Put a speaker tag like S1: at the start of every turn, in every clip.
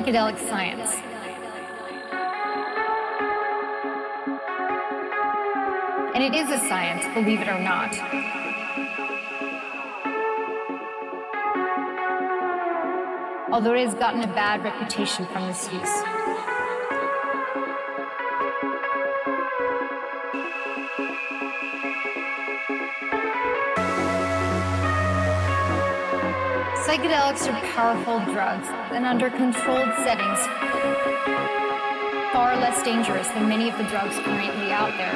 S1: psychedelic science. And it is a science, believe it or not. Although it has gotten a bad reputation from this use. Psychedelics are powerful drugs and under controlled settings, far less dangerous than many of the drugs currently out there.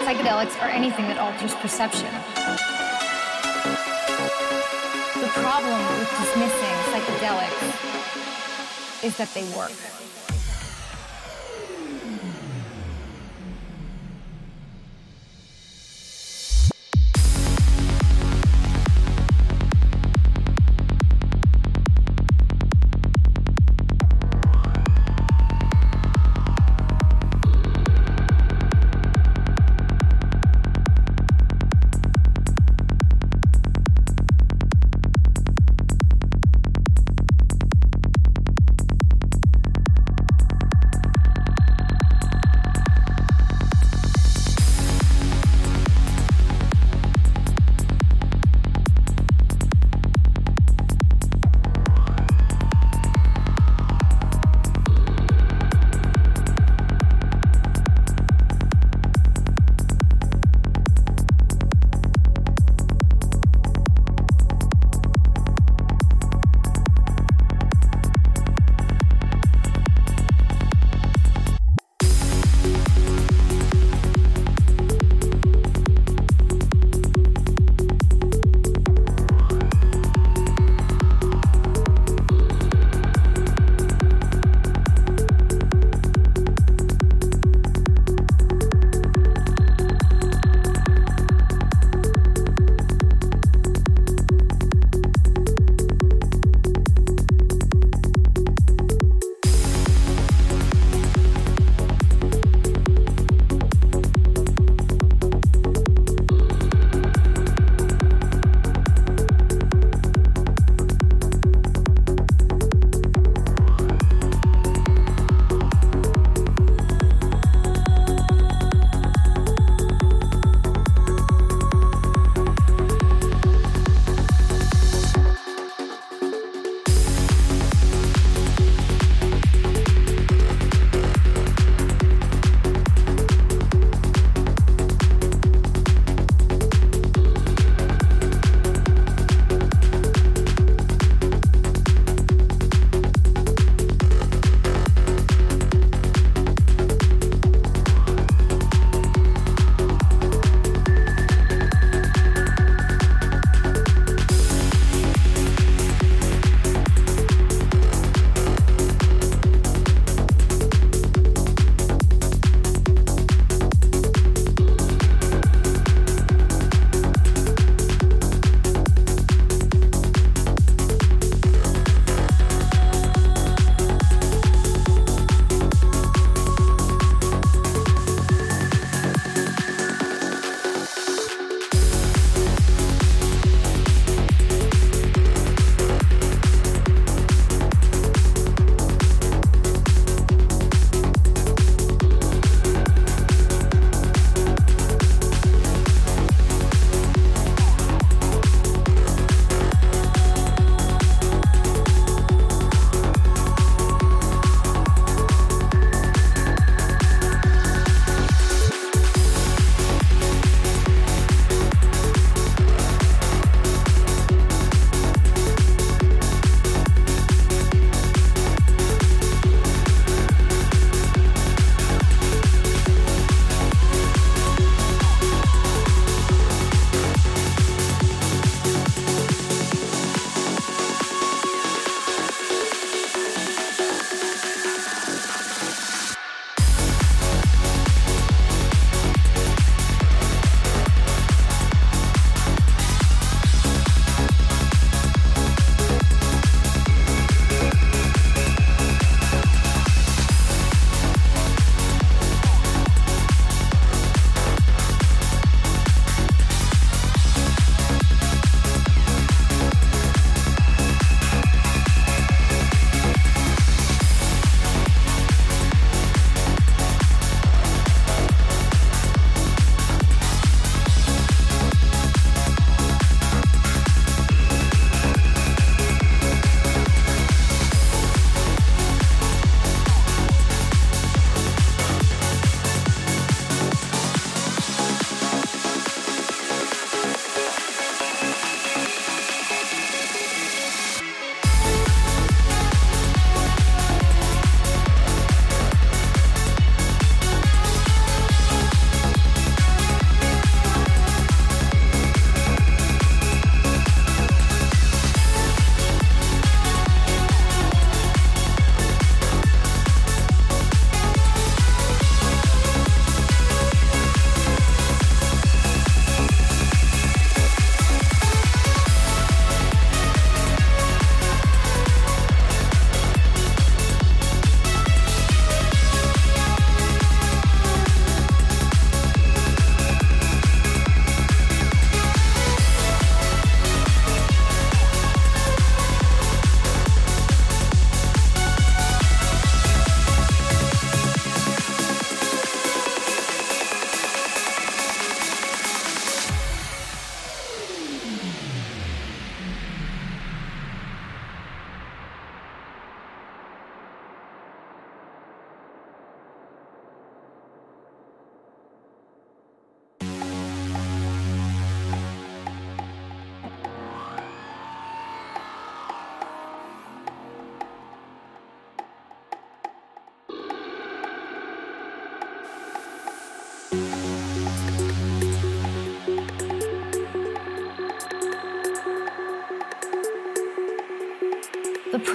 S1: Psychedelics are anything that alters perception. The problem with dismissing psychedelics is that they work.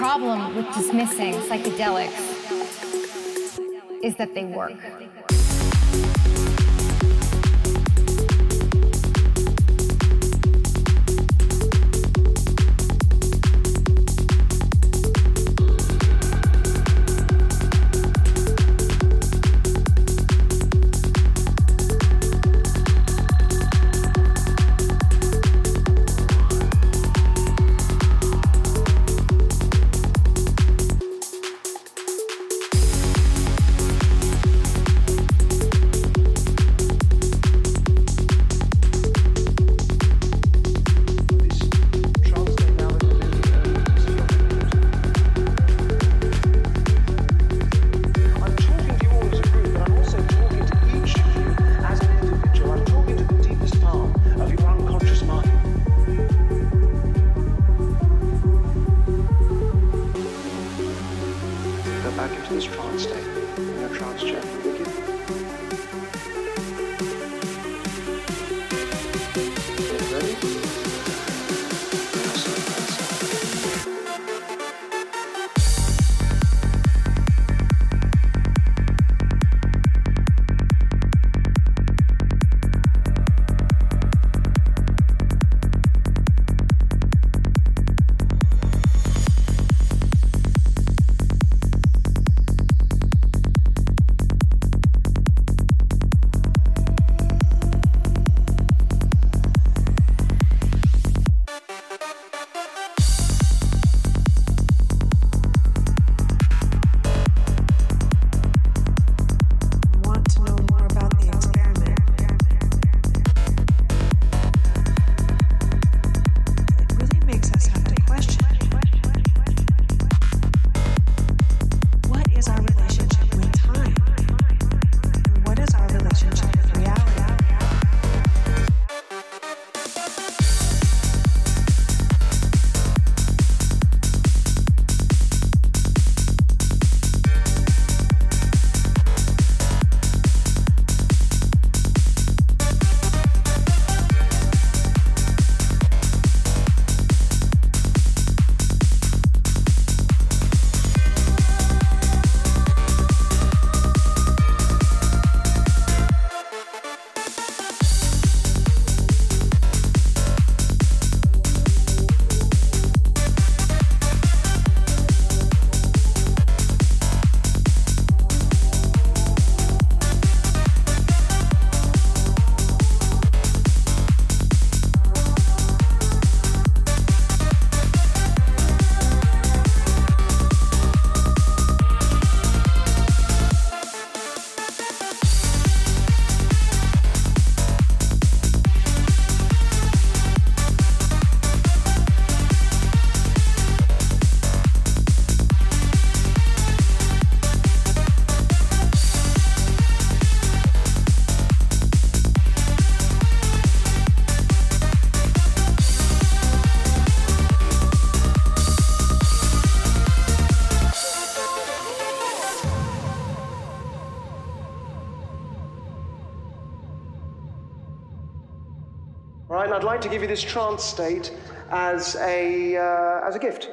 S2: Problem with dismissing psychedelics is that they work.
S3: Like to give you this trance state as a, uh, as a gift.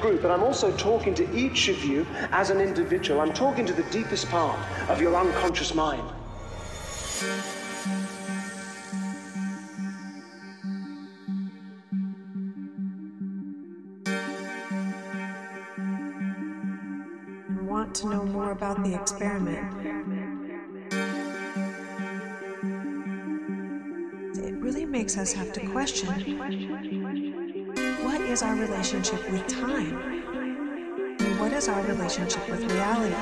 S3: Group, but I'm also talking to each of you as an individual. I'm talking to the deepest part of your unconscious mind.
S2: want to know more about the experiment. It really makes us have to question is our relationship with time? And what is our relationship with reality?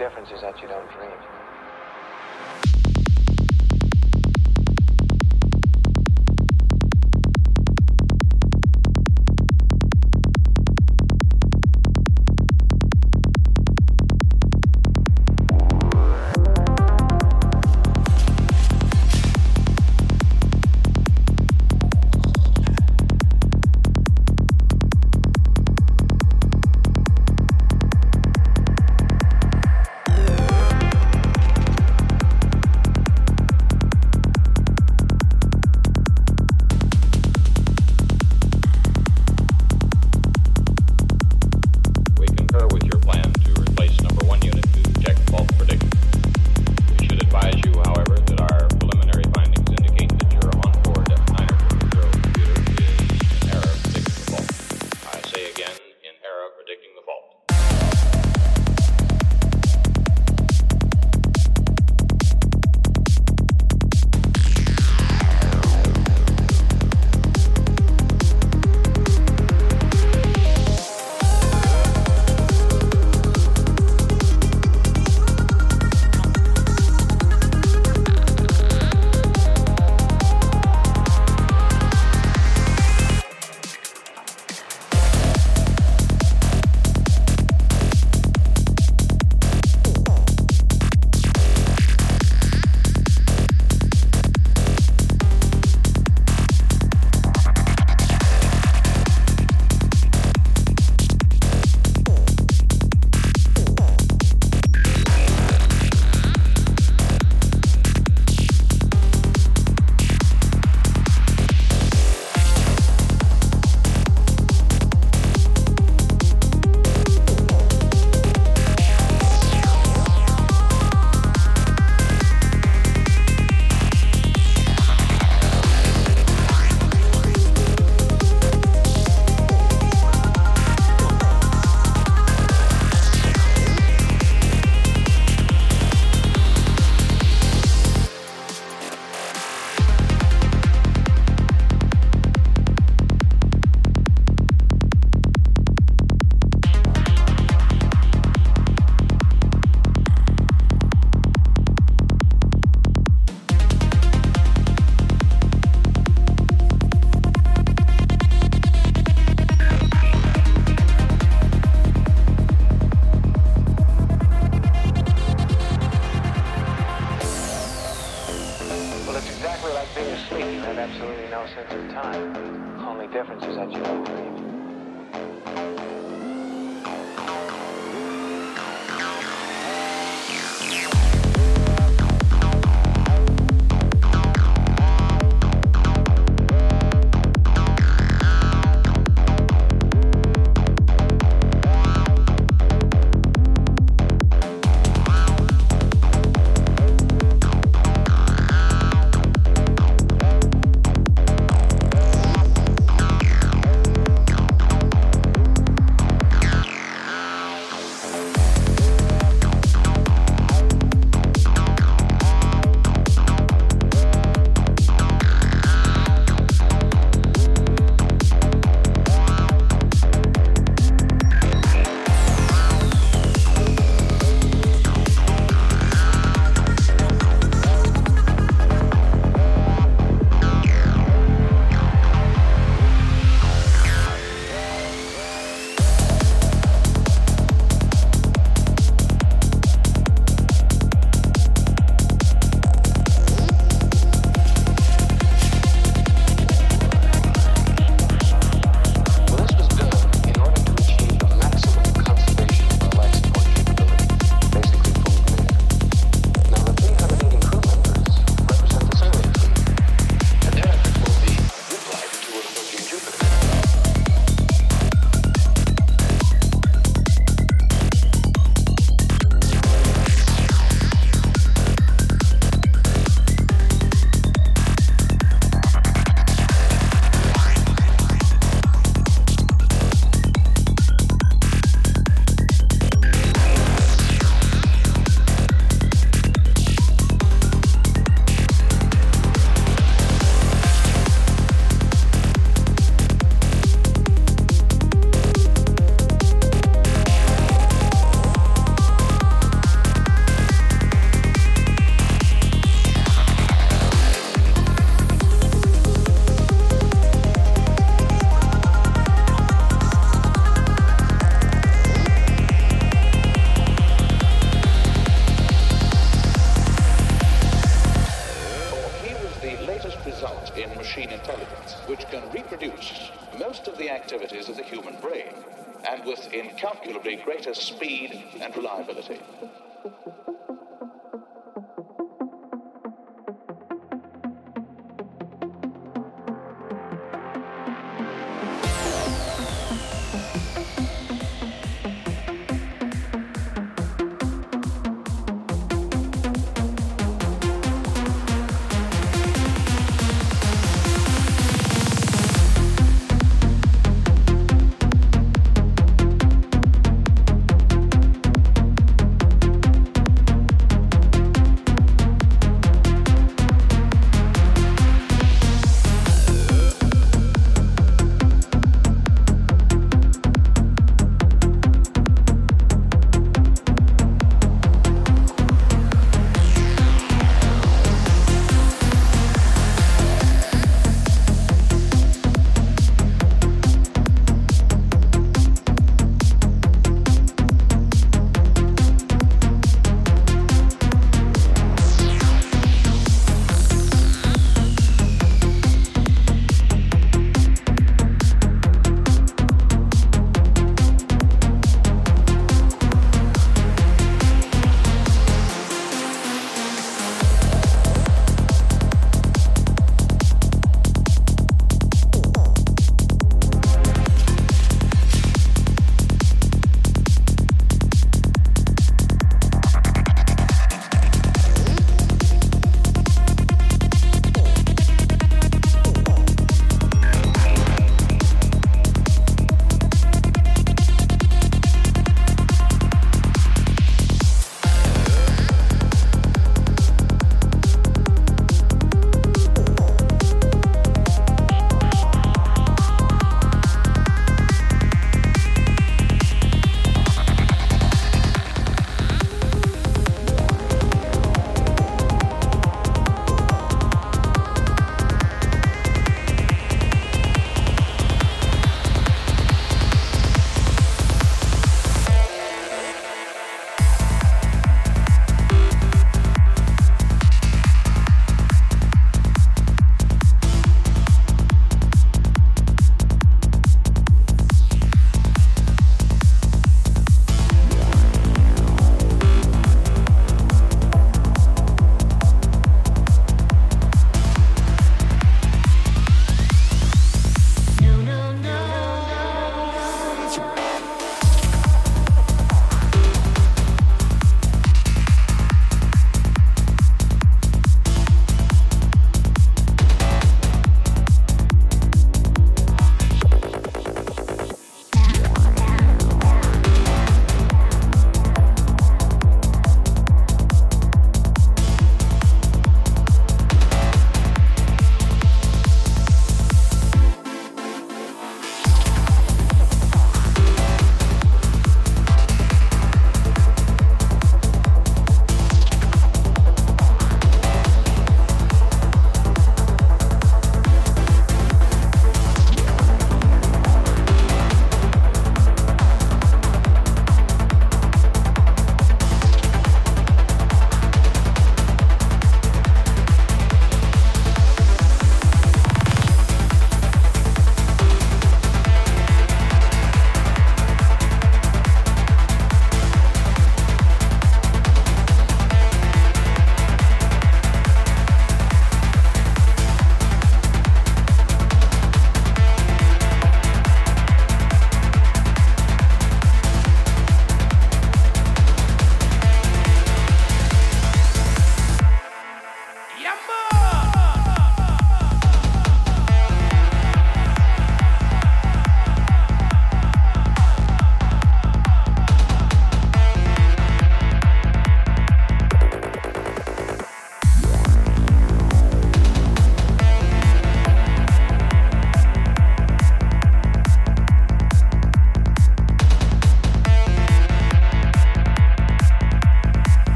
S4: Difference is that you don't